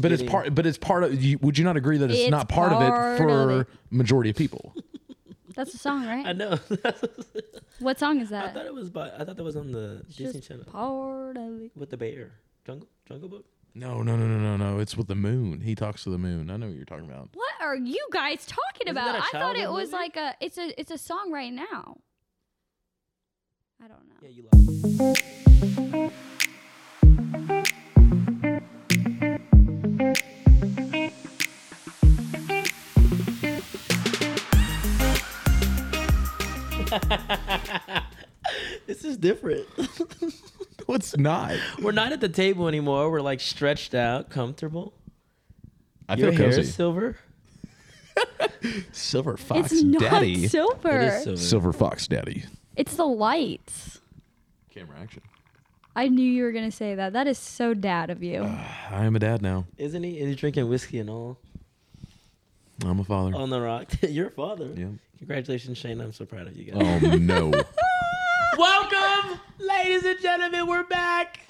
But it's part. But it's part of. You, would you not agree that it's, It's not part, of part it for of it. majority of people? That's a song, right? I right? know. What song is that? I that? thought it was by. I thought that was on the It's Disney just Channel part of it. with the bear. Jungle Jungle Book. No, no, no, no, no, no. It's with the moon. He talks to the moon. I know what you're talking about. What are you guys talking Isn't about? that a I thought it childhood was movie? like a it's a it's a song right now. I don't know. Yeah, you love. this is different. What's not? We're not at the table anymore. We're like stretched out, comfortable. I Your feel hair cozy. is silver. Silver fox it's not daddy. silver. It is silver. Silver fox daddy. It's the lights. Camera action. I knew you were gonna say that. That is so dad of you. I am a dad now. Isn't he? Is he drinking whiskey and all I'm a father. on the rock? You're a father. Yeah. Congratulations, Shane. I'm so proud of you guys. Oh no. Welcome, ladies and gentlemen. We're back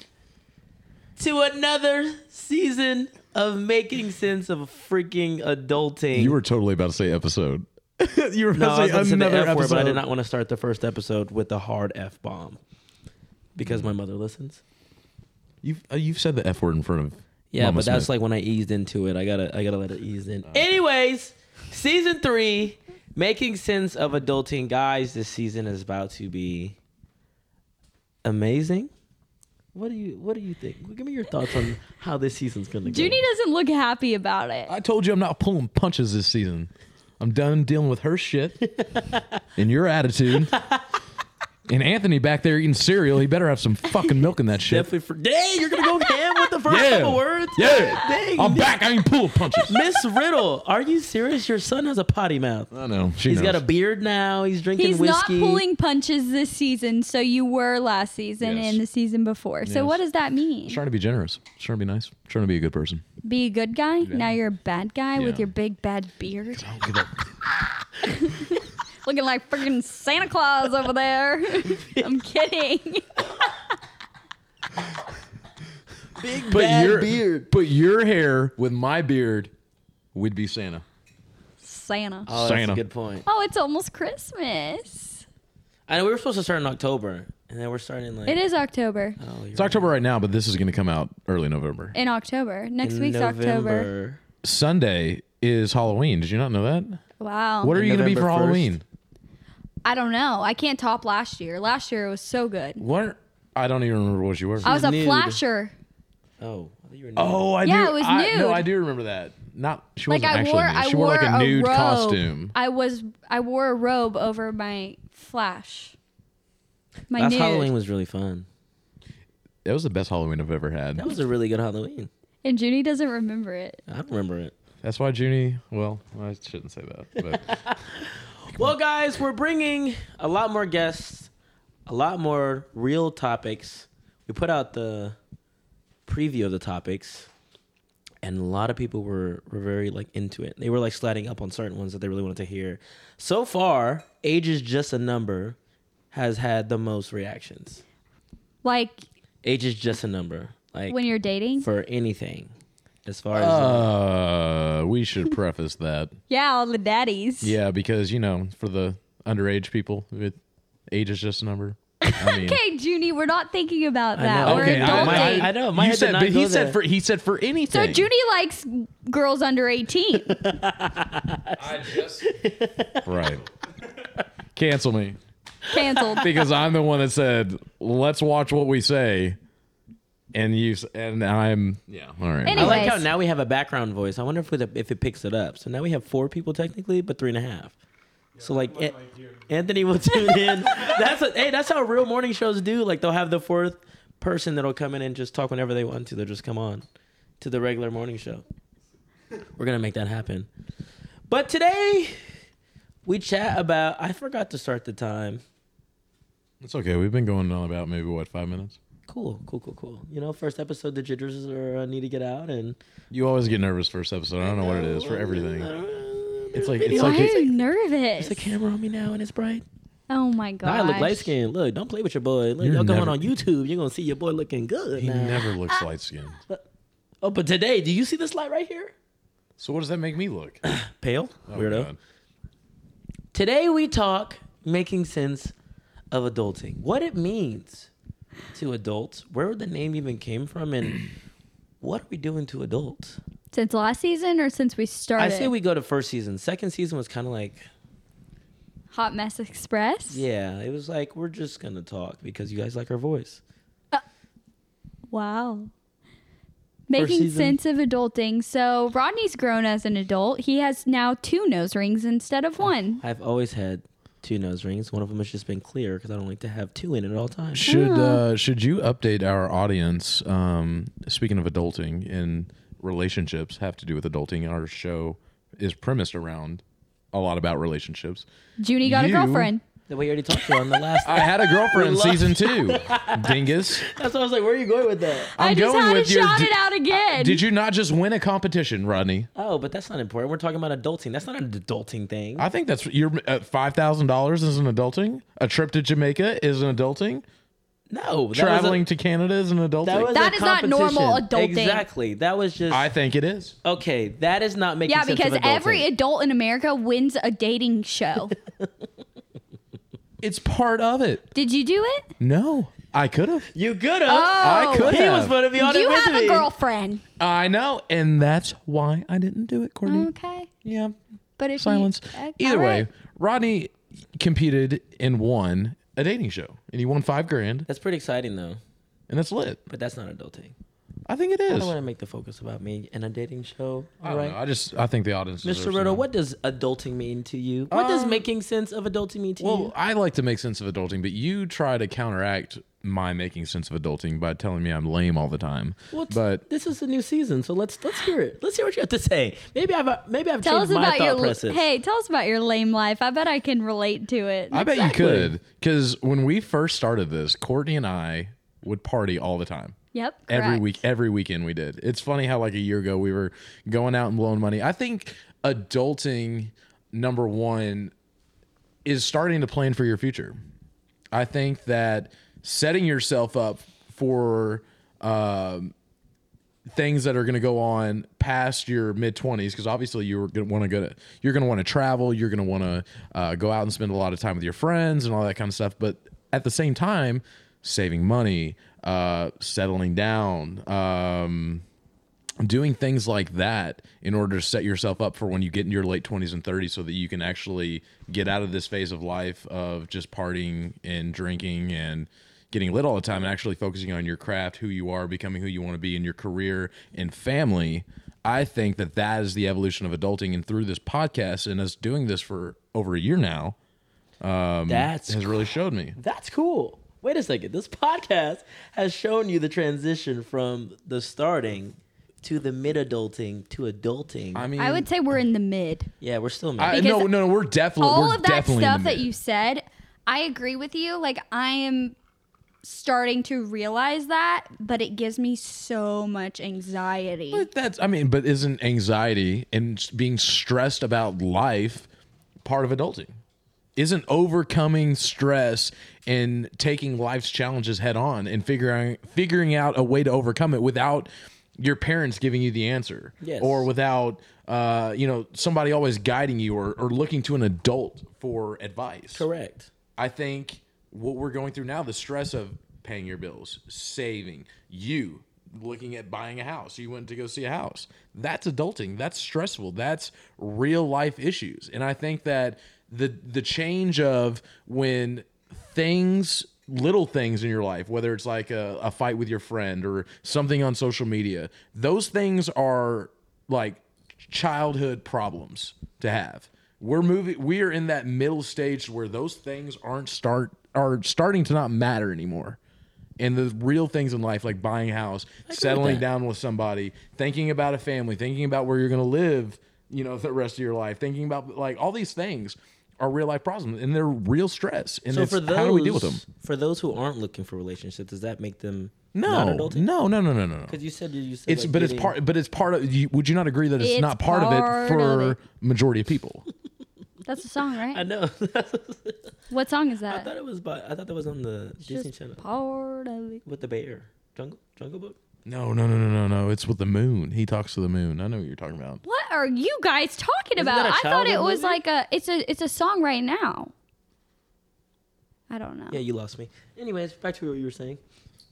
to another season of making sense of freaking adulting. you were totally about to say episode. you were no, about to say another word, episode. but I did not want to start the first episode with the hard F bomb because my mother listens. You've uh, you've said the f word in front of. Yeah, Mama but that's like when I eased into it. I gotta, I gotta let it ease in. Anyways, season three, making sense of adulting, guys. This season is about to be amazing. What do you, what do you think? Give me your thoughts on how this season's gonna go. Junie doesn't look happy about it. I told you I'm not pulling punches this season. I'm done dealing with her shit and your attitude. And Anthony back there eating cereal. He better have some fucking milk in that shit. Definitely for day, you're gonna go ham with the first Yeah. couple words. Yeah. dang. I'm back. I ain't pulling punches. Miss Riddle, are you serious? Your son has a potty mouth. I know. She He's knows. got a beard now. He's drinking He's whiskey. He's not pulling punches this season, so you were last season Yes. and the season before. So Yes. what does that mean? trying to be generous. Trying to be nice. Trying to be a good person. Be a good guy? Now you're a bad guy with your big bad beard, I don't give looking like freaking Santa Claus over there. I'm kidding. Big Put bad your beard. Put your hair with my beard. We'd be Santa. Santa. Oh, that's a Santa. good point. Oh, it's almost Christmas. I know we were supposed to start in October, and then we're starting like It is October. Oh, you're It's October right now, but this is going to come out early November. In October. Next in week's October. November. Sunday is Halloween. Did you not know that? Wow. What are you going to be for 1st. Halloween? I don't know. I can't top last year. Last year it was so good. What? I don't even remember what you were. I was a nude. flasher. Oh, I thought you were Oh, I Yeah, do. it was I, No. I do remember that. Not she Like wasn't I actually wore, nude. She wore wore like a nude robe. costume. I was, I wore a robe over my flash. My Last nude. Halloween was really fun. That was the best Halloween I've ever had. That was a really good Halloween. And Junie doesn't remember it. I don't remember it. That's why Junie. Well, I shouldn't say that. But Well, guys, we're bringing a lot more guests, a lot more real topics. We put out the preview of the topics, and a lot of people were, were very like into it. They were like sliding up on certain ones that they really wanted to hear. So far, age is just a number has had the most reactions. Like Age is just a number, like when you're dating. for anything, as far as uh, we should preface that. yeah, all the daddies. Yeah, because you know, for the underage people, it, age is just a number. I mean, Okay, Junie, we're not thinking about that. know. We're Okay, I- adulting. my- I know. My you head said, but he go said there. for he said for anything. so. Junie likes girls under 18. I just right. Cancel me Canceled. because I'm the one that said let's watch what we say, and you and I'm yeah all right. Anyway. I like how now we have a background voice. I wonder if it, if it picks it up. So now we have four people technically, but three and a half. So like An- Anthony will tune in. That's a, hey, that's how real morning shows do. Like they'll have the fourth person that'll come in and just talk whenever they want to. They'll just come on to the regular morning show. We're gonna make that happen. But today we chat about. I forgot to start the time. It's okay. We've been going on about maybe what five minutes. Cool, cool, cool, cool. You know, first episode, the jitters are uh, need to get out, and You always get nervous first episode. I don't know what it is for everything. It's like it's Why like are it's, you nervous? There's a camera on me now and it's bright. Oh my god. I look light skinned. Look, don't play with your boy. Look, You're y'all going never- on YouTube. You're gonna see your boy looking good he now. never looks light skinned. Oh, but today, do you see this light right here? So what does that make me look? Pale, Oh, weirdo. God. Today we talk making sense of adulting. What it means to adults, where the name even came from, and what are we doing to adults? Since last season or since we started? I say we go to first season. Second season was kind of like, Hot Mess Express. yeah, it was like we're just gonna talk because you guys like our voice. Wow. Making sense of adulting. So Rodney's grown as an adult. He has now two nose rings instead of one. I've always had two nose rings. One of them has just been clear because I don't like to have two in it at all times. Should uh, should you update our audience? Um, speaking of adulting and relationships, have to do with adulting. Our show is premised around a lot about relationships. Junie got You- a girlfriend. That we already talked about in the last. I had a girlfriend love- season two. Dingus. That's why I was like, where are you going with that? i I'm just going had with to your. shout di- it out again. Did you not just win a competition, Rodney? Oh, but that's not important. We're talking about adulting. That's not an adulting thing. I think that's your uh, five thousand dollars is an adulting. A trip to Jamaica is an adulting. No, that was a- Traveling to Canada is an adulting. That was That a is not normal competition. adulting. Exactly. That was just I think it is. okay. That is not making sense. yeah, sense because of adulting. every adult in America wins a dating show. It's part of it. Did you do it? No, I could have. you could have. Oh. I could He was going to be on it you have a girlfriend. I know, and that's why I didn't do it, Courtney. Okay. Yeah, But if silence. You, uh, Either way. Rodney competed and won a dating show, and he won five grand, That's pretty exciting though. and that's lit. But that's not adulting. I think it is. I don't want to make the focus about me in a dating show. I All don't right. know. I just I think the audience. Mr. deserves Roto, what does adulting mean to you? What does Um, making sense of adulting mean to Well, you? Well, I like to make sense of adulting, but you try to counteract my making sense of adulting by telling me I'm lame all the time. Well, but this is a new season, so let's let's hear it. Let's hear what you have to say. Maybe I've uh, maybe I've Tell us changed my about thought your process. hey. Tell us about your lame life. I bet I can relate to it. I bet you could, because when we first started this, Courtney and I would party all the time. Yep. Every week, every weekend we did. It's funny how like a year ago we were going out and blowing money. I think adulting number one is starting to plan for your future. I think that setting yourself up for um, things that are going to go on past your mid 20s because obviously you're going to want to go to you're going to want to travel you're going to want to uh, go out and spend a lot of time with your friends and all that kind of stuff but at the same time saving money uh, settling down um, doing things like that in order to set yourself up for when you get in your late 20s and 30s so that you can actually get out of this phase of life of just partying and drinking and getting lit all the time and actually focusing on your craft who you are becoming who you want to be in your career and family. I think that that is the evolution of adulting. And through this podcast and us doing this for over a year now That's has really showed me. That's cool. Wait a second. This podcast has shown you the transition from the starting to the mid adulting to adulting. i mean I would say we're in the mid. yeah, we're still mid. I, no no no we're definitely All we're of that definitely in the stuff that you said, I agree with you. Like I am starting to realize that, but it gives me so much anxiety. But that's, I mean, but isn't anxiety and being stressed about life part of adulting? Isn't overcoming stress and taking life's challenges head on and figuring figuring out a way to overcome it without your parents giving you the answer, Yes. or without uh, you know somebody always guiding you or, or looking to an adult for advice? Correct. I think what we're going through now, the stress of paying your bills, saving, you looking at buying a house, you went to go see a house. That's adulting. That's stressful. That's real life issues. And I think that the the change of when things little things in your life whether it's like a, a fight with your friend or something on social media those things are like childhood problems to have. We're moving we are in that middle stage where those things aren't start are starting to not matter anymore. And the real things in life like buying a house, settling down with somebody, thinking about a family, thinking about where you're going to live, you know, the rest of your life, thinking about like all these things are real life problems and they're real stress. And So for those, how do we deal with them? For those who aren't looking for relationships, does that make them No, no, no, no, no, no, no. Because you said you said It's like but it's part but it's part of you, would you not agree that it's, It's not part, of it for of it. majority of people? That's a song, right? I know. What song is that? I thought it was. By, I thought that was on the It's Disney just Channel part of it. with the bear. Jungle Jungle Book. No, no, no, no, no, no. It's with the moon. He talks to the moon. I know what you're talking about. What are you guys talking Isn't about? that a I thought it childhood was movie? like a it's a it's a song right now. I don't know. Yeah, you lost me. Anyways, back to what you were saying.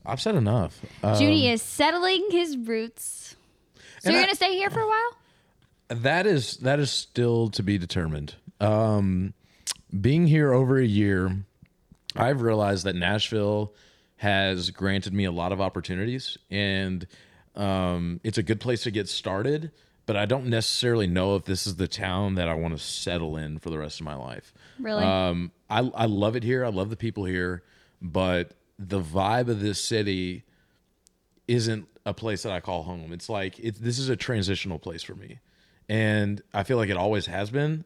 I've said enough. Um, Judy is settling his roots. So And you're I- gonna stay here for a while? That is that is still to be determined. Um, being here over a year, I've realized that Nashville has granted me a lot of opportunities, and um, it's a good place to get started. But I don't necessarily know if this is the town that I want to settle in for the rest of my life. Really? Um, I I love it here. I love the people here, but the vibe of this city isn't a place that I call home. It's like it, this is a transitional place for me, and I feel like it always has been.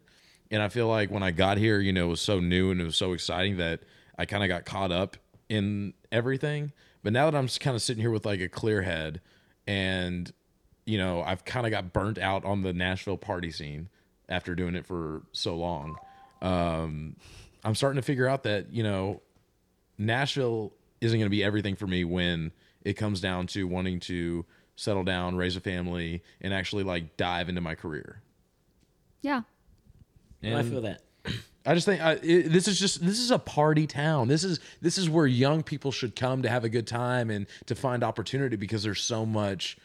And I feel like when I got here, you know, it was so new and it was so exciting that I kind of got caught up in everything. But now that I'm just kind of sitting here with like a clear head, and you know, I've kind of got burnt out on the Nashville party scene after doing it for so long. Um, I'm starting to figure out that you know Nashville isn't going to be everything for me when it comes down to wanting to settle down, raise a family, and actually like dive into my career. Yeah. And I feel that. I just think I, it, this is just this is a party town. This is this is where young people should come to have a good time and to find opportunity because there's so much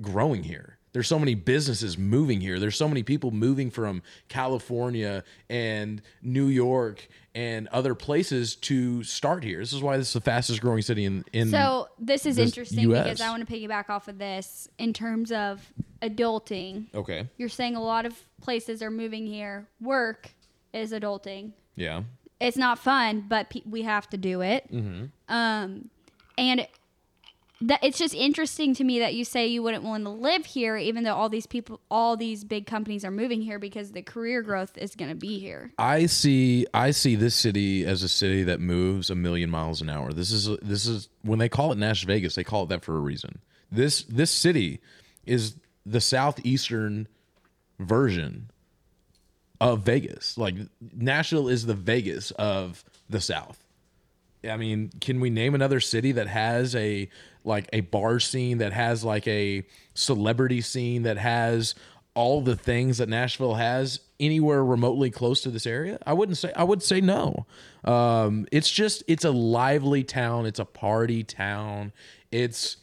growing here. There's so many businesses moving here. There's so many people moving from California and New York and other places to start here. This is why this is the fastest growing city in in So this is interesting because I want to piggyback off of this in terms of adulting. Okay. You're saying a lot of places are moving here. Work is adulting. Yeah. It's not fun, but pe- we have to do it. Mm-hmm. Um, and that it's just interesting to me that you say you wouldn't want to live here, even though all these people, all these big companies are moving here because the career growth is going to be here. I see I see this city as a city that moves a million miles an hour. This is this is when they call it Nash Vegas, they call it that for a reason. This this city is the southeastern version of Vegas. Like Nashville is the Vegas of the South. I mean, can we name another city that has a like a bar scene that has like a celebrity scene that has all the things that Nashville has anywhere remotely close to this area? I wouldn't say I would say no. Um, it's just it's a lively town, it's a party town, it's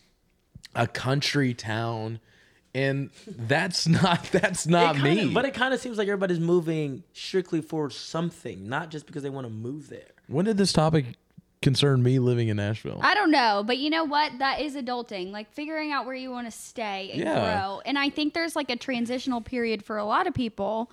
a country town, and that's not that's not kinda- me. But it kind of seems like everybody's moving strictly for something, not just because they want to move there. when did this topic concern me living in Nashville? I don't know, but you know what? That is adulting, like figuring out where you want to stay and Yeah. grow. And I think there's like a transitional period for a lot of people.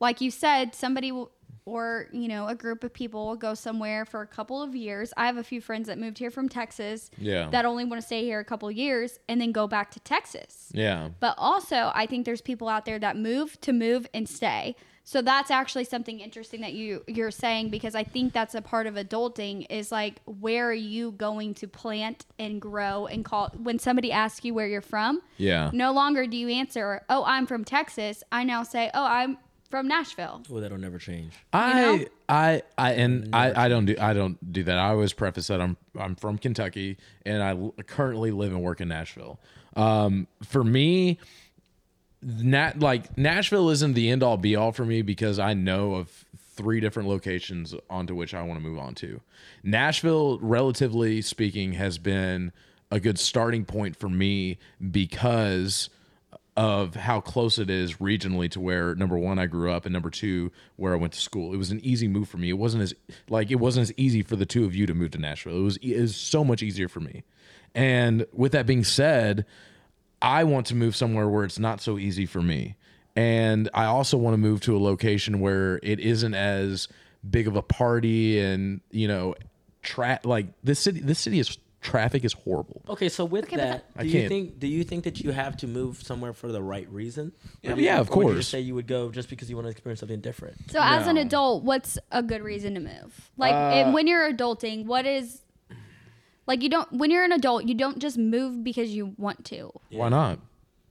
Like you said, somebody will, or you know, a group of people will go somewhere for a couple of years. I have a few friends that moved here from Texas Yeah. that only want to stay here a couple of years and then go back to Texas. yeah. But also, I think there's people out there that move to move and stay. So that's actually something interesting that you you're saying because I think that's a part of adulting is like where are you going to plant and grow and call when somebody asks you where you're from, Yeah. no longer do you answer, "Oh, I'm from Texas." I now say, "Oh, I'm from Nashville." Well, that'll never change. I, know? I, I, and I, I don't do, I don't do that. I always preface that I'm, I'm from Kentucky and I l- currently live and work in Nashville. Um, for me, Nat, like Nashville isn't the end all be all for me because I know of three different locations onto which I want to move on to. Nashville, relatively speaking, has been a good starting point for me because of how close it is regionally to where number one I grew up and number two where I went to school. It was an easy move for me. It wasn't as like it wasn't as easy for the two of you to move to Nashville. It was was so much easier for me. And with that being said, I want to move somewhere where it's not so easy for me. And I also want to move to a location where it isn't as big of a party and, you know, tra- like this city this city is traffic is horrible. Okay, so with Okay, but that, I do you can't- think do you think that you have to move somewhere for the right reason? Yeah, you- yeah, of or would you course. just say you would go just because you want to experience something different. So as an No. adult, what's a good reason to move? Like Uh, and when you're adulting, what is like you don't when you're an adult, you don't just move because you want to. Why not?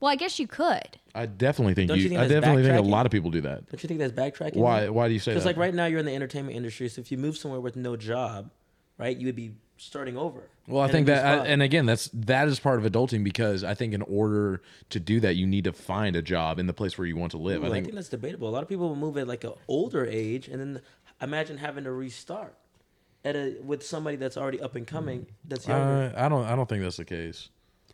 Well, I guess you could. I definitely think Don't you, you think I that's definitely think a backtracking? lot of people do that. Don't you think that's backtracking? Why why do you say that? Because like right now you're in the entertainment industry, so if you move somewhere with no job, right, you would be starting over. Well, I think that, I, and again, that's that is part of adulting because I think in order to do that, you need to find a job in the place where you want to live. Ooh, I I think think that's debatable. A lot of people will move at like an older age, and then imagine having to restart at a with somebody that's already up and coming. That's younger. uh, I don't I don't think that's the case.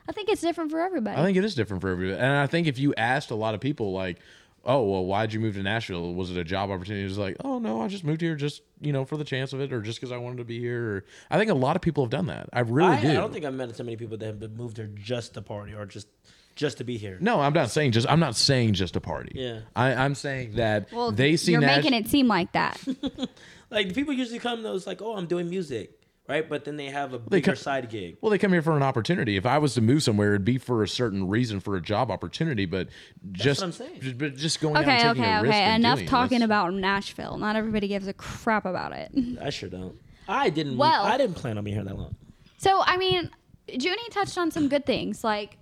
I think it's different for everybody. I think it is different for everybody, and I think if you asked a lot of people like. Oh well, why'd you move to Nashville? Was it a job opportunity? It's like, oh no, I just moved here just you know for the chance of it, or just because I wanted to be here. Or, I think a lot of people have done that. I really I, do. I don't think I've met so many people that have moved here just to party or just just to be here. No, I'm not saying just. I'm not saying just a party. Yeah. I, I'm saying that well, they see you're Nash- making it seem like that. Like the people usually come those like, oh, I'm doing music, right? But then they have a They bigger come- side gig. Well, they come here for an opportunity. If I was to move somewhere, it'd be for a certain reason, for a job opportunity. But just, what I'm saying. just- but just going out okay, and okay, a okay. and Enough doing it, talking about Nashville. Not everybody gives a crap about it. I sure don't. I didn't. Well- I didn't plan on being here that long. So, I mean, Junie touched on some good things like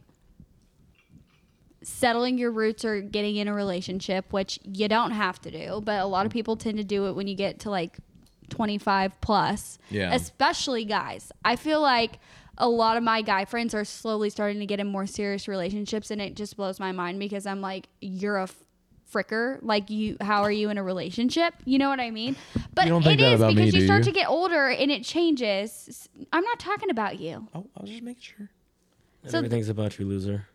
settling your roots or getting in a relationship, which you don't have to do, but a lot of people tend to do it when you get to like 25 plus. Yeah. Especially guys. I feel like a lot of my guy friends are slowly starting to get in more serious relationships, and it just blows my mind because I'm like, you're a fricker. Like, you, how are you in a relationship? You know what I mean? But it is don't think it that is about me, because you start you? to get older and it changes. I'm not talking about you. Oh, I was just making sure. So- Everything's about you, loser.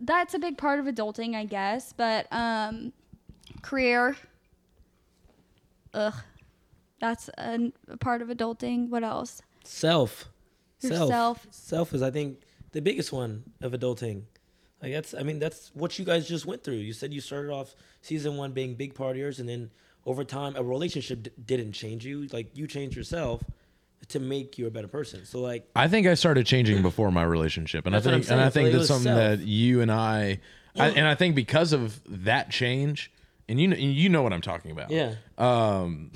that's a big part of adulting, I guess. But um, career, ugh, that's a, a part of adulting. What else? Self. Yourself. Self. Self is, I think, the biggest one of adulting. Like that's, I mean, that's what you guys just went through. You said you started off season one being big partiers, and then over time, a relationship d- didn't change you. Like you changed yourself to make you a better person. So like, I think I started changing before my relationship, and I think, and I think it that's something self. that you and I, I, and I think because of that change, and you know, you know what I'm talking about. yeah, um,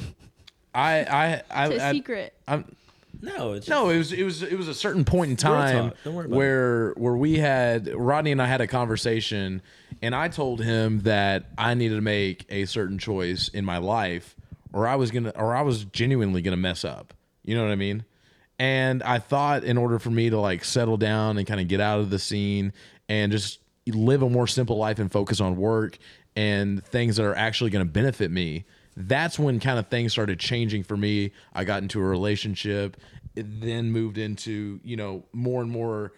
I, I, I, It's a I secret. I'm, no, it's No, it was it was it was a certain point in time talk. Don't worry about where where we had Rodney and I had a conversation, and I told him that I needed to make a certain choice in my life, or I was gonna, or I was genuinely gonna mess up. You know what I mean? And I thought in order for me to like settle down and kind of get out of the scene and just live a more simple life and focus on work and things that are actually going to benefit me, that's when kind of things started changing for me. I got into a relationship, it then moved into, you know, more and more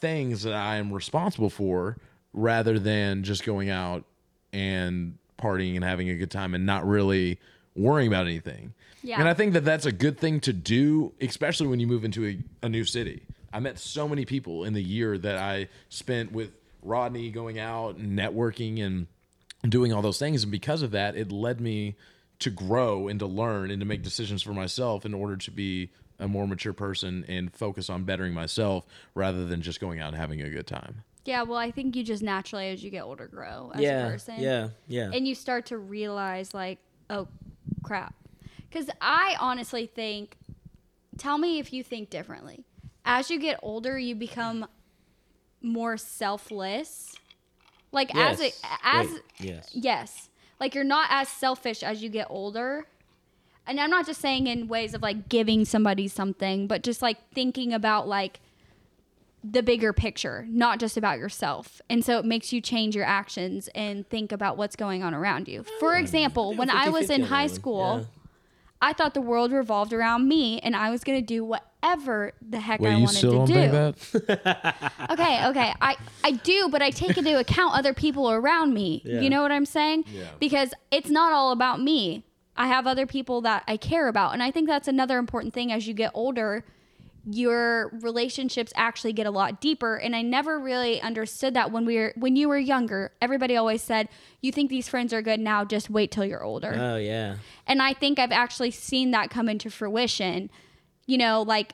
things that I am responsible for rather than just going out and partying and having a good time and not really worrying about anything. Yeah. And I think that that's a good thing to do, especially when you move into a, a new city. I met so many people in the year that I spent with Rodney going out and networking and doing all those things. And because of that, it led me to grow and to learn and to make decisions for myself in order to be a more mature person and focus on bettering myself rather than just going out and having a good time. Yeah, well, I think you just naturally, as you get older, grow as yeah, a person. yeah, yeah. And you start to realize, like, oh, crap. Because I honestly think, tell me if you think differently. As you get older, you become more selfless. Like, as Yes. a, as, Wait, yes. Yes. Like you're not as selfish as you get older. And I'm not just saying in ways of like giving somebody something, but just like thinking about like the bigger picture, not just about yourself. And so it makes you change your actions and think about what's going on around you. For example, when I was in high school, Yeah. I thought the world revolved around me and I was going to do whatever the heck Wait, I you wanted still to don't do think that? okay, okay. I I do, but I take into account other people around me. Yeah. You know what I'm saying? Yeah. Because it's not all about me. I have other people that I care about, and I think that's another important thing as you get older. Your relationships actually get a lot deeper, and I never really understood that when we were when you were younger. Everybody always said, "You think these friends are good now? Just wait till you're older." Oh yeah. And I think I've actually seen that come into fruition. You know, like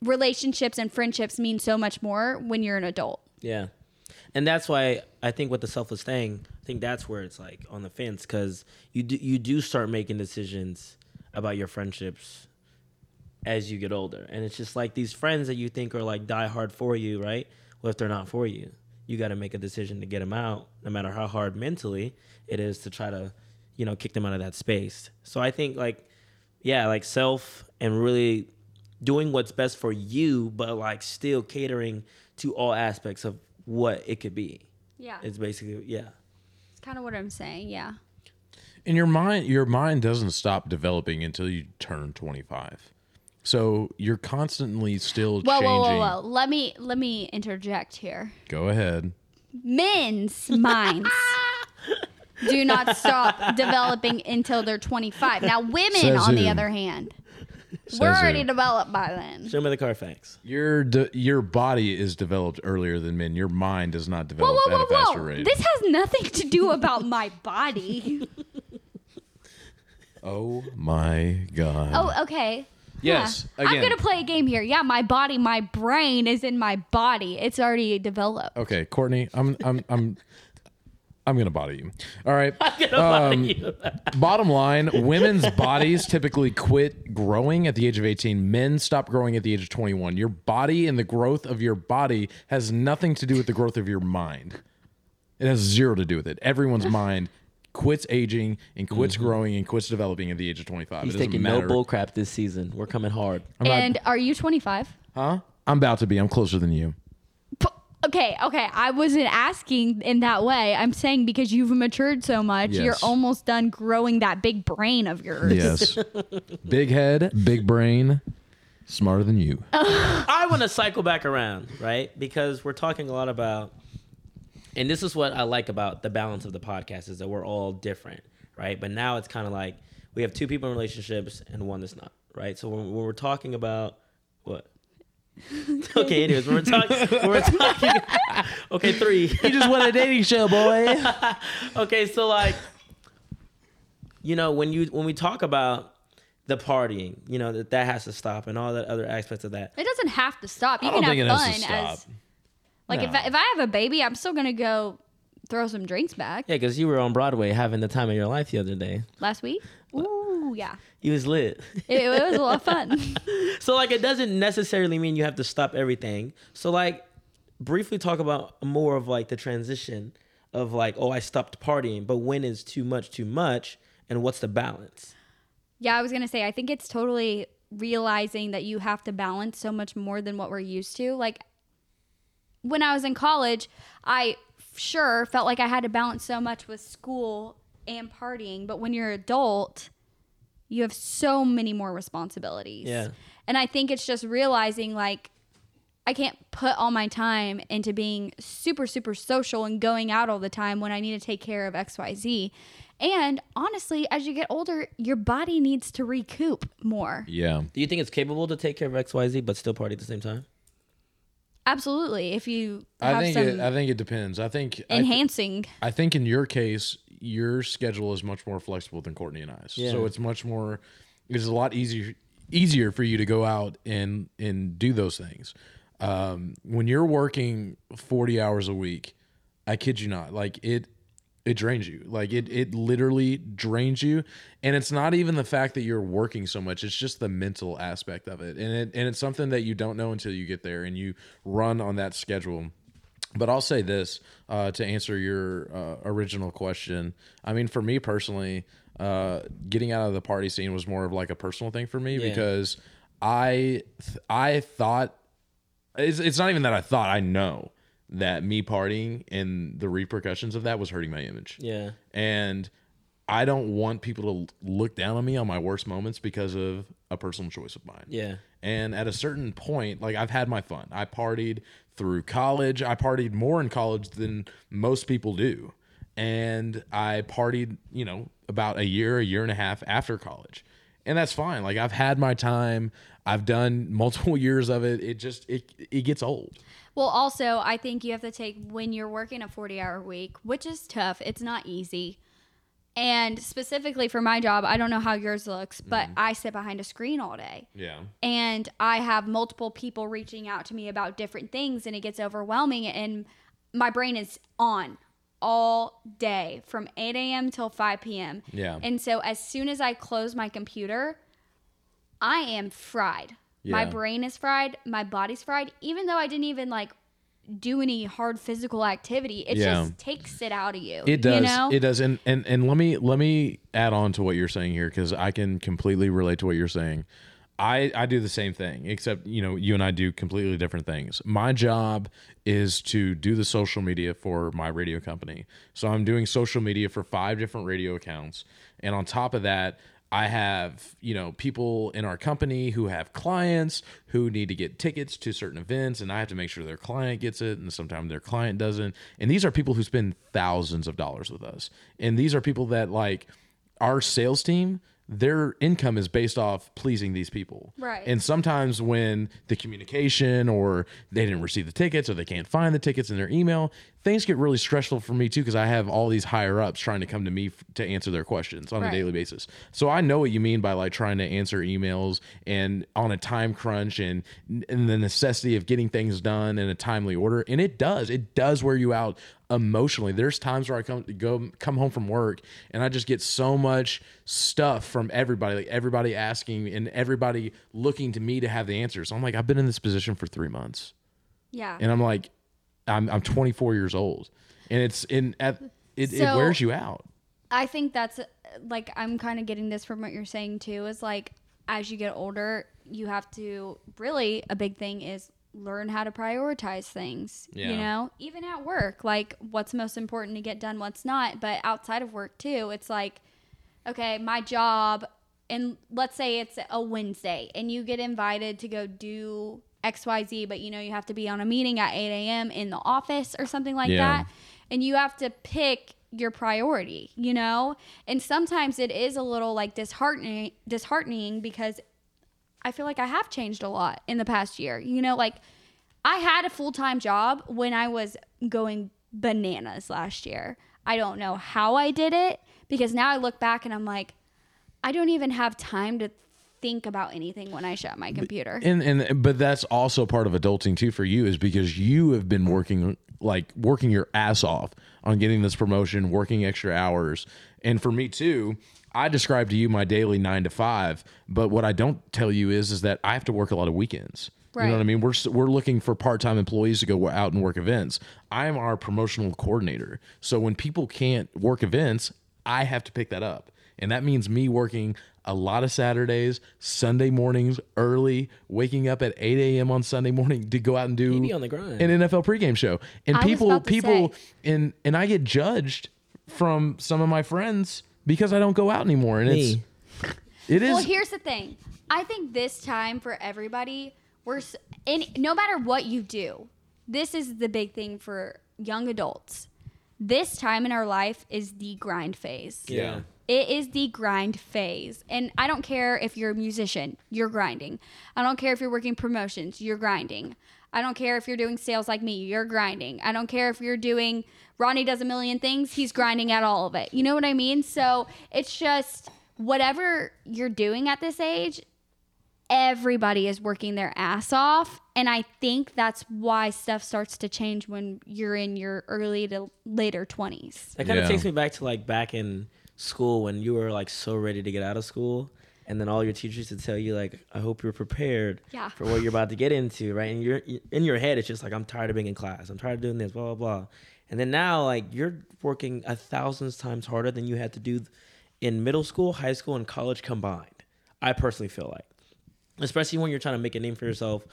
relationships and friendships mean so much more when you're an adult. Yeah, and that's why I think with the selfless thing, I think that's where it's like on the fence because you do you do start making decisions about your friendships as you get older, and it's just like these friends that you think are like die hard for you, right? Well, if they're not for you, you got to make a decision to get them out, no matter how hard mentally it is to try to, you know, kick them out of that space. So I think like, yeah, like self and really doing what's best for you, but like still catering to all aspects of what it could be. Yeah. It's basically yeah. It's kind of what I'm saying. Yeah. And your mind your mind doesn't stop developing until you turn 25. So you're constantly still Whoa, changing. whoa, whoa, whoa. Let me let me interject here. Go ahead. Men's minds do not stop developing until they're 25. Now, women, Says on the other hand, Says we're who? already developed by then. Show me the Carfax. Your de- your body is developed earlier than men. Your mind does not Whoa, develop whoa, whoa, at a faster whoa! rate. This has nothing to do about my body. oh my god. Oh, okay. Yes, Yeah. I'm gonna play a game here. Yeah, my body, my brain is in my body. It's already developed. Okay, Courtney, I'm I'm I'm I'm gonna body you. All right. Get up out Um, of you. Bottom line, women's bodies typically quit growing at the age of 18. Men stop growing at the age of 21. Your body and the growth of your body has nothing to do with the growth of your mind. It has zero to do with it. Everyone's mind quits aging and quits growing and quits developing at the age of 25. He's it doesn't taking no bull crap this season. We're coming hard. not- and are you 25? Huh? I'm about to be. I'm closer than you. P- Okay, okay. I wasn't asking in that way. I'm saying because you've matured so much, you're almost done growing that big brain of yours. Yes. big head, big brain, smarter than you. I want to cycle back around, right? Because we're talking a lot about, and this is what I like about the balance of the podcast is that we're all different, right? But now it's kind of like we have two people in relationships and one that's not, right? So when, when we're talking about what? okay, anyways, we're talking, we're talking. okay, three. You just won a dating show, boy. okay, so like, you know, when you when we talk about the partying, you know that that has to stop and all that other aspects of that. It doesn't have to stop. You I don't can think it have has fun to stop. as like if No. I, if I have a baby, I'm still gonna go throw some drinks back. Yeah, because you were on Broadway having the time of your life the other day. Last week, ooh yeah, He was lit. it, it was a lot of fun. so like it doesn't necessarily mean you have to stop everything. So like briefly talk about more of like the transition of like, oh, I stopped partying, but when is too much too much and what's the balance? Yeah, I was gonna say I think it's totally realizing that you have to balance so much more than what we're used to. Like when I was in college, I sure felt like I had to balance so much with school and partying, but when you're an adult, you have so many more responsibilities. Yeah. And I think it's just realizing like I can't put all my time into being super, super social and going out all the time when I need to take care of XYZ. And honestly, as you get older, your body needs to recoup more. Yeah. Do you think it's capable to take care of XYZ but still party at the same time? Absolutely. If you have I think some it, I think it depends. I think I, th- enhancing. I think in your case, your schedule is much more flexible than Courtney and I's. Yeah. So it's much more. It's a lot easier easier for you to go out and and do those things. Um, when you're working forty hours a week, I kid you not, like it it drains you. Like it it literally drains you. And it's not even the fact that you're working so much, it's just the mental aspect of it. And it and it's something that you don't know until you get there and you run on that schedule. But I'll say this uh, to answer your uh, original question. I mean, for me personally, uh, getting out of the party scene was more of like a personal thing for me Yeah. because I th- I thought it's, it's not even that I thought I know that me partying and the repercussions of that was hurting my image. Yeah. And I don't want people to look down on me on my worst moments because of a personal choice of mine. Yeah. And at a certain point, like I've had my fun. I partied through college. I partied more in college than most people do. And I partied, you know, about a year, a year and a half after college. And that's fine. Like I've had my time. I've done multiple years of it. It just it it gets old. Well, also, I think you have to take when you're working a 40 hour week, which is tough. It's not easy. And specifically for my job, I don't know how yours looks, but mm-hmm. I sit behind a screen all day. Yeah. and I have multiple people reaching out to me about different things, and it gets overwhelming. And my brain is on all day from 8 a.m. till 5 p.m. Yeah. And so as soon as I close my computer, I am fried. My brain is fried. My body's fried. Even though I didn't even like do any hard physical activity, it Yeah. just takes it out of you. It does. You know? It does. And, and and let me let me add on to what you're saying here because I can completely relate to what you're saying. I, I do the same thing, except you know you and I do completely different things. My job is to do the social media for my radio company. So I'm doing social media for five different radio accounts, and on top of that, I have you know people in our company who have clients who need to get tickets to certain events, and I have to make sure their client gets it, and sometimes their client doesn't. And these are people who spend thousands of dollars with us, and these are people that like our sales team their income is based off pleasing these people. Right. And sometimes when the communication or they didn't receive the tickets or they can't find the tickets in their email, things get really stressful for me too because I have all these higher ups trying to come to me f- to answer their questions on Right. a daily basis. So I know what you mean by like trying to answer emails and on a time crunch and and the necessity of getting things done in a timely order. And it does. It does wear you out emotionally. There's times where I come go come home from work and I just get so much stuff from everybody, like everybody asking and everybody looking to me to have the answers. I'm like, I've been in this position for three months, Yeah. and I'm like, I'm I'm 24 years old, and it's in at it, it wears you out. I think that's uh, like I'm kind of getting this from what you're saying too. Is like as you get older, you have to really a big thing is learn how to prioritize things. Yeah. You know, even at work, like what's most important to get done, what's not. But outside of work too, it's like, okay, my job, and let's say it's a Wednesday, and you get invited to go do X Y Z, but you know you have to be on a meeting at 8 a.m. in the office or something like Yeah. that and you have to pick your priority, you know? And sometimes it is a little like disheartening disheartening because I feel like I have changed a lot in the past year. You know, like I had a full-time job when I was going bananas last year. I don't know how I did it because now I look back and I'm like I don't even have time to think about anything when I shut my computer. And and but that's also part of adulting too for you is because you have been working like working your ass off on getting this promotion, working extra hours. And for me too, I describe to you my daily 9 to 5, but what I don't tell you is is that I have to work a lot of weekends. You know what I mean? We're we're looking for part-time employees to go out and work events. I'm our promotional coordinator. So when people can't work events, I have to pick that up. And that means me working a lot of Saturdays, Sunday mornings early, waking up at 8 a.m. on Sunday morning to go out and do on the grind. an NFL pregame show. And I was people, about to people, say. and and I get judged from some of my friends because I don't go out anymore. And Me. it's it is Well, here's the thing. I think this time for everybody, we're in, no matter what you do. This is the big thing for young adults. This time in our life is the grind phase. Yeah. It is the grind phase. And I don't care if you're a musician, you're grinding. I don't care if you're working promotions, you're grinding. I don't care if you're doing sales like me, you're grinding. I don't care if you're doing Ronnie does a million things, he's grinding at all of it. You know what I mean? So it's just whatever you're doing at this age, everybody is working their ass off. And I think that's why stuff starts to change when you're in your early to later 20s. That kind of Yeah. takes me back to like back in school when you were like so ready to get out of school, and then all your teachers would tell you like, "I hope you're prepared Yeah. for what you're about to get into." Right, and you're in your head, it's just like, "I'm tired of being in class. I'm tired of doing this." Blah blah blah. And then now, like you're working a thousand times harder than you had to do in middle school, high school, and college combined. I personally feel like, especially when you're trying to make a name for yourself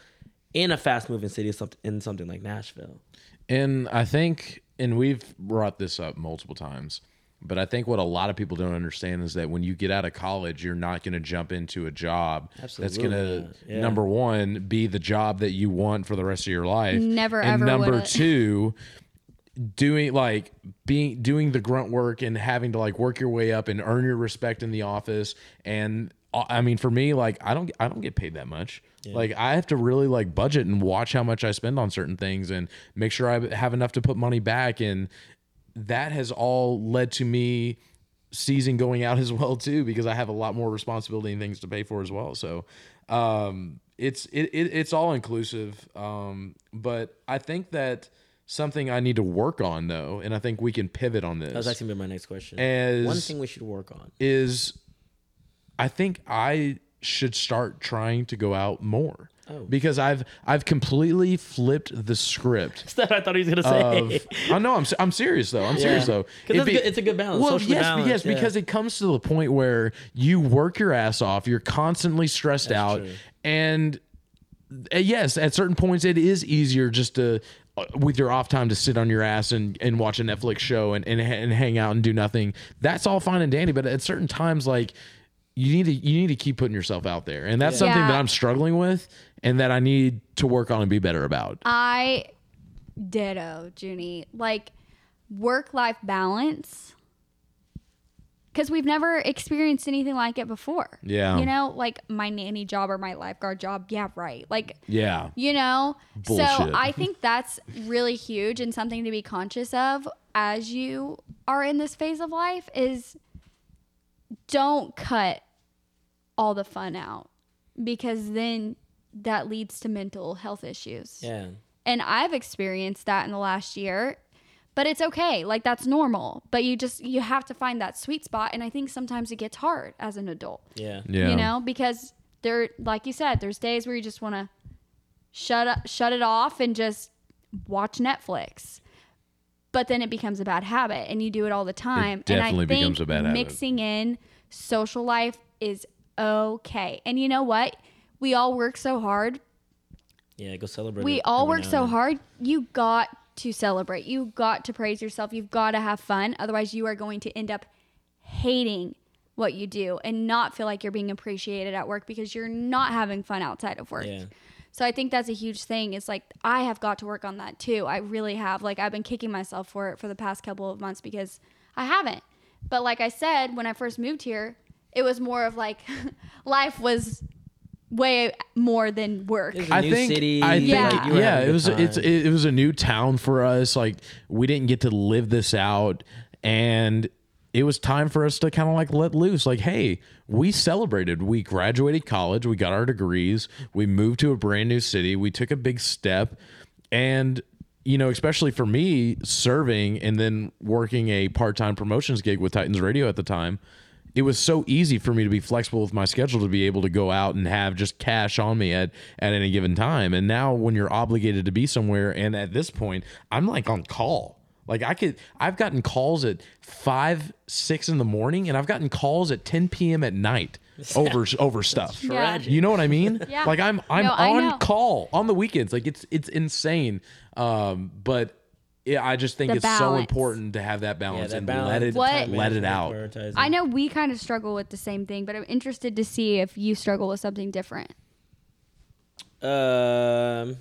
in a fast moving city, in something like Nashville. And I think, and we've brought this up multiple times, but I think what a lot of people don't understand is that when you get out of college, you're not going to jump into a job that's going to, Yeah. number one, be the job that you want for the rest of your life. Never, and ever number would it. two, doing like being doing the grunt work and having to like work your way up and earn your respect in the office and uh, I mean for me like I don't I don't get paid that much. Like I have to really like budget and watch how much I spend on certain things and make sure I have enough to put money back and that has all led to me season going out as well too because I have a lot more responsibility and things to pay for as well. So um, it's it, it it's all inclusive. Um, but I think that something I need to work on though, and I think we can pivot on this That was be my next question. as One thing we should work on. is I think I should start trying to go out more. Oh. because I've I've completely flipped the script. That's what I thought he was gonna Of, say. oh no, I'm s- I'm serious though. I'm serious though. 'Cause It it's it's a good balance, Well, yes, balanced, yes, yeah. because it comes to the point where you work your ass off. You're constantly stressed out, true. and uh, yes, at certain points it is easier just to uh, with your off time to sit on your ass and, and watch a Netflix show and, and and hang out and do nothing. That's all fine and dandy, but at certain times like you need to you need to keep putting yourself out there. And that's something Yeah. that I'm struggling with and that I need to work on and be better about. I ditto, Junie. Like work life balance. Because we've never experienced anything like it before. Yeah. You know, like my nanny job or my lifeguard job. Yeah, right. Like, yeah. you know? So I think that's really huge and something to be conscious of as you are in this phase of life is don't cut all the fun out because then that leads to mental health issues. yeah. And I've experienced that in the last year. But it's okay. Like that's normal. But you just you have to find that sweet spot and I think sometimes it gets hard as an adult. Yeah. Yeah. You know, because there like you said, there's days where you just want to shut up, shut it off and just watch Netflix. But then it becomes a bad habit and you do it all the time. definitely and I think becomes a bad habit. mixing in social life is okay. And you know what? We all work so hard Yeah. Go celebrate. we all work so hard. You got to celebrate. You got to praise yourself. You've got to have fun. Otherwise, you are going to end up hating what you do and not feel like you're being appreciated at work because you're not having fun outside of work. Yeah. So I think that's a huge thing. It's like I have got to work on that too. I really have. Like I've been kicking myself for it for the past couple of months because I haven't. But like I said, when I first moved here, it was more of like life was way more than work. It's a I new think city. I think Yeah. like, you yeah, it was it's it, it was a new town for us. Like we didn't get to live this out and it was time for us to kind of like let loose. Like, hey, we celebrated. We graduated college, we got our degrees, we moved to a brand new city, we took a big step and you know, especially for me serving and then working a part-time promotions gig with Titans Radio at the time, it was so easy for me to be flexible with my schedule to be able to go out and have just cash on me at at any given time. And now when you're obligated to be somewhere and at this point, I'm like on call. Like I could I've gotten calls at 5 6 in the morning and I've gotten calls at 10 p.m. at night over over stuff. Yeah. You know what I mean? Yeah. Like I'm I'm No, on call on the weekends. Like it's it's insane. Um, but yeah, I just think The it's so important to have that Yeah, balance that and balance, let it What- let it out. I know we kind of struggle with the same thing, but I'm interested to see if you struggle with something different. Um,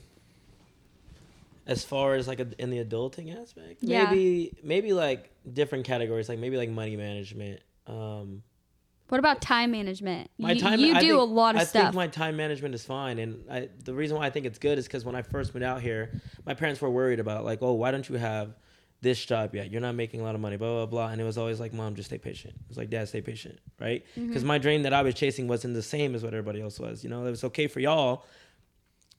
as far as like a, in the adulting aspect, Yeah. maybe maybe like different categories, like maybe like money management. Um, What about time management? my you, time, you do think- a lot of I stuff. think my time management is fine, and I, the reason why I think it's good is because when I first moved out here, my parents were worried about like, oh, why don't you have this job yet? You're not making a lot of money, blah blah blah. And it was always like, mom, just stay patient. It was like, dad, stay patient, right? Mm-hmm. Because my dream that I was chasing wasn't the same as what everybody else was. You know, it was okay for y'all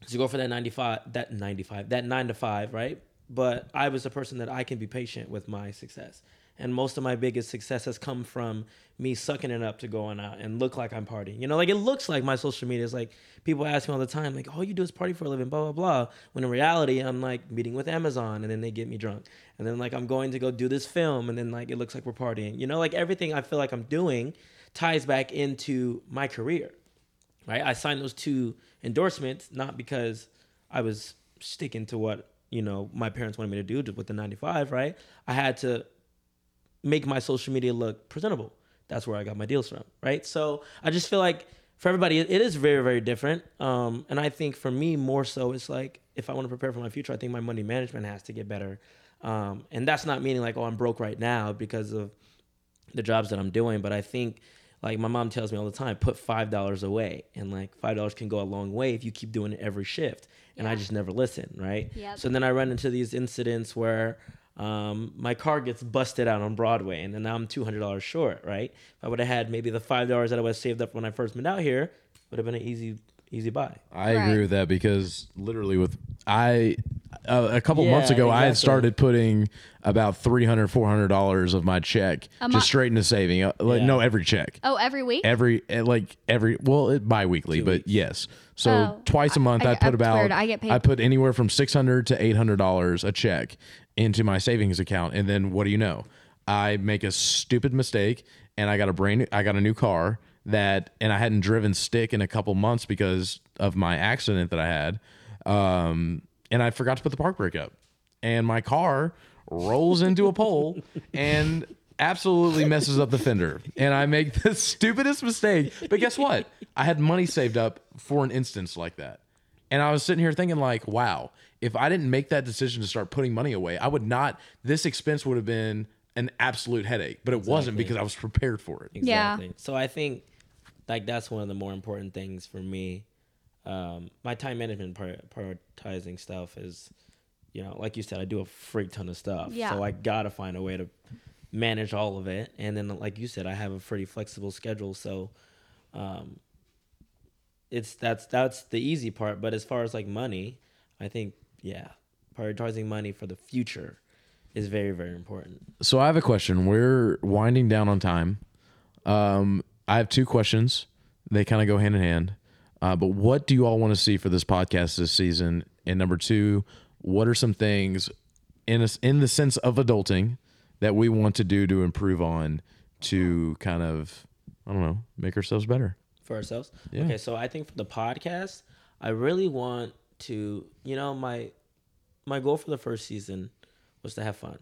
to go for that 95 that 95 that 9 to 5 right but i was a person that i can be patient with my success and most of my biggest success has come from me sucking it up to going out and look like i'm partying you know like it looks like my social media is like people ask me all the time like all you do is party for a living blah blah blah when in reality i'm like meeting with amazon and then they get me drunk and then like i'm going to go do this film and then like it looks like we're partying you know like everything i feel like i'm doing ties back into my career right? I signed those two endorsements not because I was sticking to what you know my parents wanted me to do with the 95, right? I had to make my social media look presentable. That's where I got my deals from, right? So I just feel like for everybody, it is very, very different. Um, and I think for me, more so, it's like if I want to prepare for my future, I think my money management has to get better. Um, and that's not meaning like, oh, I'm broke right now because of the jobs that I'm doing, but I think like my mom tells me all the time, put five dollars away, and like five dollars can go a long way if you keep doing it every shift. And I just never listen, right? Yep. So then I run into these incidents where um, my car gets busted out on Broadway, and then now I'm two hundred dollars short, right? If I would have had maybe the five dollars that I was saved up when I first moved out here, would have been an easy easy buy. I Right. agree with that because literally with I uh, a couple months Yeah, ago I had started putting about 300 400 dollars of my check A mo- just straight into saving. Uh, like, Yeah. No, every check. Oh, every week. Every eh, like every well, it bi-weekly, Two but weeks. yes. So Oh, twice a month I- I, I- put it's about. I get paid- I put anywhere from 600 to 800 dollars a check into my savings account and then what do you know? I make a stupid mistake and I got a brand I got a new car that and I hadn't driven stick in a couple months because of my accident that I had. Um and I forgot to put the park brake up. And my car rolls into a pole and absolutely messes up the fender. And I make the stupidest mistake. But guess what? I had money saved up for an instance like that. And I was sitting here thinking, like, wow, if I didn't make that decision to start putting money away, I would not, this expense would have been an absolute headache. But it wasn't because I was prepared for it. Yeah. So I think like that's one of the more important things for me. Um, my time management prioritizing stuff is, you know, like you said, I do a freak ton of stuff. Yeah. So I gotta find a way to manage all of it. And then, like you said, I have a pretty flexible schedule. So, um, it's that's that's the easy part. But as far as like money, I think yeah, prioritizing money for the future is very very important. So I have a question. We're winding down on time. Um, I have two questions. They kind of go hand in hand. Uh, but what do you all want to see for this podcast this season? And number two, what are some things in a, in the sense of adulting that we want to do to improve on to kind of I don't know make ourselves better? for ourselves. Yeah. Okay, so I think for the podcast, I really want to, you know, my my goal for the first season was to have fun.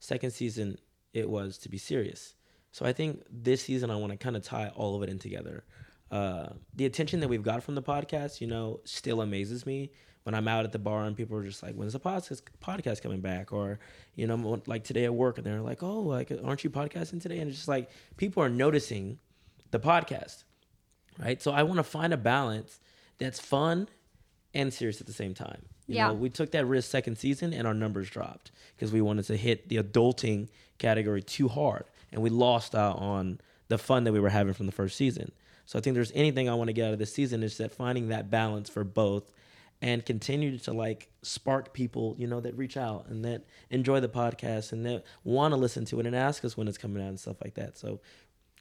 Second season, it was to be serious. So I think this season, I want to kind of tie all of it in together. Uh, the attention that we've got from the podcast, you know, still amazes me. When I'm out at the bar and people are just like, "When's the podcast podcast coming back?" Or, you know, like today at work, and they're like, "Oh, like, aren't you podcasting today?" And it's just like people are noticing the podcast right? So I want to find a balance that's fun and serious at the same time. You Yeah. know, we took that risk second season and our numbers dropped because we wanted to hit the adulting category too hard and we lost out on the fun that we were having from the first season. So I think there's anything I want to get out of this season is that finding that balance for both and continue to like spark people, you know, that reach out and that enjoy the podcast and that want to listen to it and ask us when it's coming out and stuff like that. So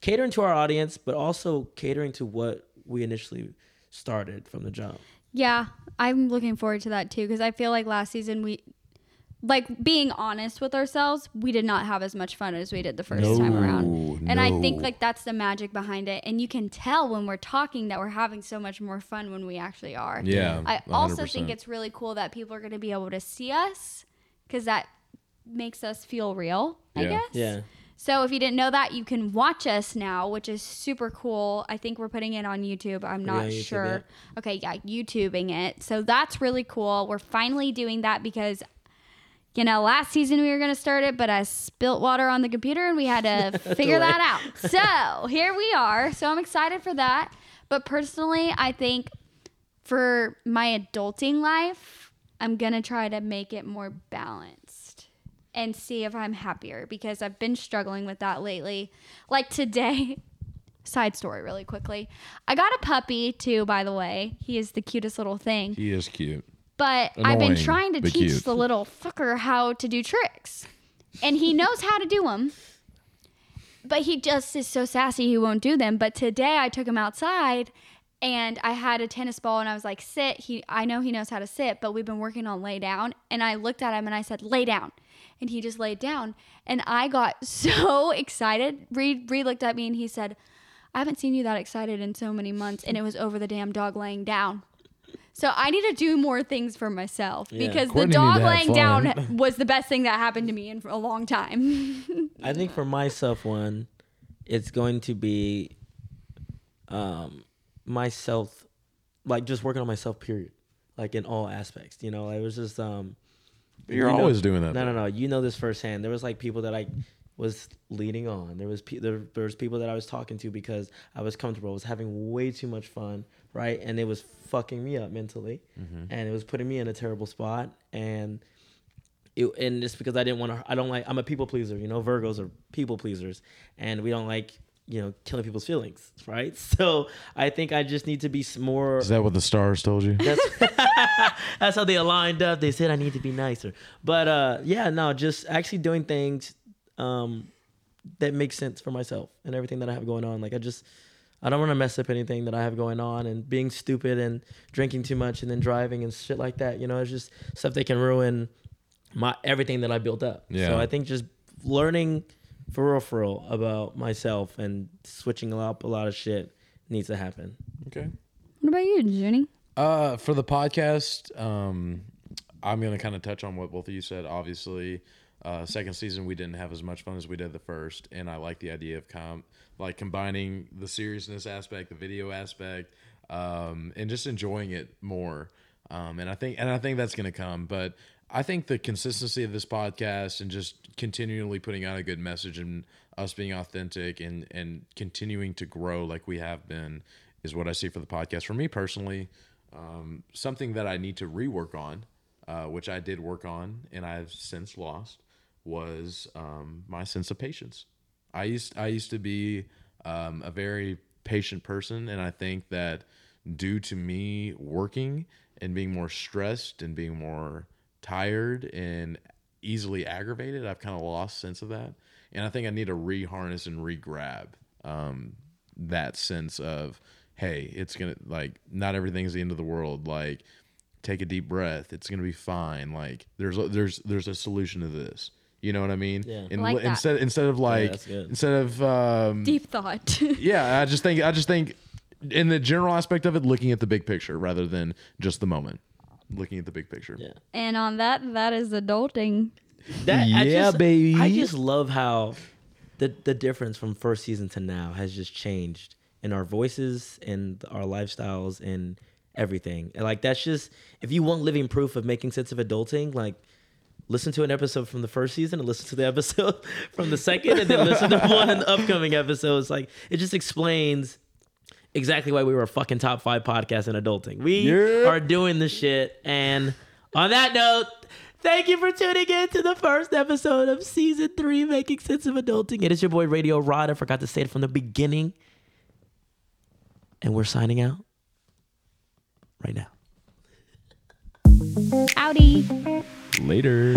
catering to our audience, but also catering to what we initially started from the jump. Yeah, I'm looking forward to that too because I feel like last season we, like being honest with ourselves, we did not have as much fun as we did the first time around. And I think like that's the magic behind it. And you can tell when we're talking that we're having so much more fun when we actually are. Yeah, I also think it's really cool that people are going to be able to see us because that makes us feel real, I Yeah. guess. Yeah. So if you didn't know that, you can watch us now, which is super cool. I think we're putting it on YouTube. I'm not YouTube sure. yet? Okay, yeah, YouTubing it. So that's really cool. We're finally doing that because you know, last season we were going to start it, but I spilt water on the computer and we had to figure that out. So here we are. So I'm excited for that. But personally, I think for my adulting life, I'm going to try to make it more balanced and see if I'm happier because I've been struggling with that lately. Like today, side story really quickly. I got a puppy too, by the way. He is the cutest little thing. He is cute. But I've been trying to teach cute. the little fucker how to do tricks. And he knows how to do them. But he just is so sassy he won't do them. But today I took him outside and I had a tennis ball and I was like, sit. He I know he knows how to sit, but we've been working on lay down. And I looked at him and I said, lay down. And he just laid down. And I got so excited. Reed Reed looked at me and he said, I haven't seen you that excited in so many months. And it was over the damn dog laying down. So I need to do more things for myself Yeah. because Courtney the dog laying fun. down was the best thing that happened to me in a long time. I think for myself, one, it's going to be um, myself, like just working on myself, period. Like in all aspects, you know, I was just, um, You're you know- always doing that. No, no, no. You know this firsthand. There was like people that I was leading on. There was pe- there, there was people that I was talking to because I was comfortable. I was having way too much fun, right? And it was fucking me up mentally, mm-hmm. and it was putting me in a terrible spot. And it, and it's because I didn't want to. I don't like. I'm a people pleaser. You know, Virgos are people pleasers, and we don't like you know, killing people's feelings, right? So I think I just need to be more. Is that what the stars told you? That's that's how they aligned up. They said I need to be nicer, but uh, yeah, no, just actually doing things um, that make sense for myself and everything that I have going on. Like I just, I don't want to mess up anything that I have going on and being stupid and drinking too much and then driving and shit like that. You know, it's just stuff that can ruin my everything that I built up. Yeah. So I think just learning for real, for real about myself and switching up a lot of shit needs to happen. Okay. What about you, Junie? Uh, for the podcast, um, I'm gonna kind of touch on what both of you said. Obviously, uh, second season we didn't have as much fun as we did the first, and I like the idea of com- like combining the seriousness aspect, the video aspect, um, and just enjoying it more. Um, and I think, and I think that's gonna come, but. I think the consistency of this podcast and just continually putting out a good message and us being authentic and and continuing to grow like we have been is what I see for the podcast. For me personally, um, something that I need to rework on, uh, which I did work on and I've since lost, was um, my sense of patience. I used I used to be um, a very patient person, and I think that due to me working and being more stressed and being more tired and easily aggravated, I've kind of lost sense of that, and I think I need to re-harness and re-grab um, that sense of hey, it's gonna like not everything's the end of the world. Like take a deep breath. It's gonna be fine. Like there's a, there's there's a solution to this. You know what I mean? Yeah. And Like that. instead instead of like that's good. instead of um, Deep thought. yeah, I just think I just think in the general aspect of it, looking at the big picture rather than just the moment. Looking at the big picture. Yeah. and on that, that is adulting. That, I Yeah, just, baby. I just love how the the difference from first season to now has just changed in our voices and our lifestyles and everything. And like that's just if you want living proof of making sense of adulting, like listen to an episode from the first season and listen to the episode from the second and then listen to one in the upcoming episodes. Like it just explains exactly why we were a fucking top five podcast in adulting. We Yeah. are doing the shit. And on that note, thank you for tuning in to the first episode of season three, Making Sense of Adulting. It is your boy Radio Rod. I forgot to say it from the beginning. And we're signing out right now. Howdy. Later.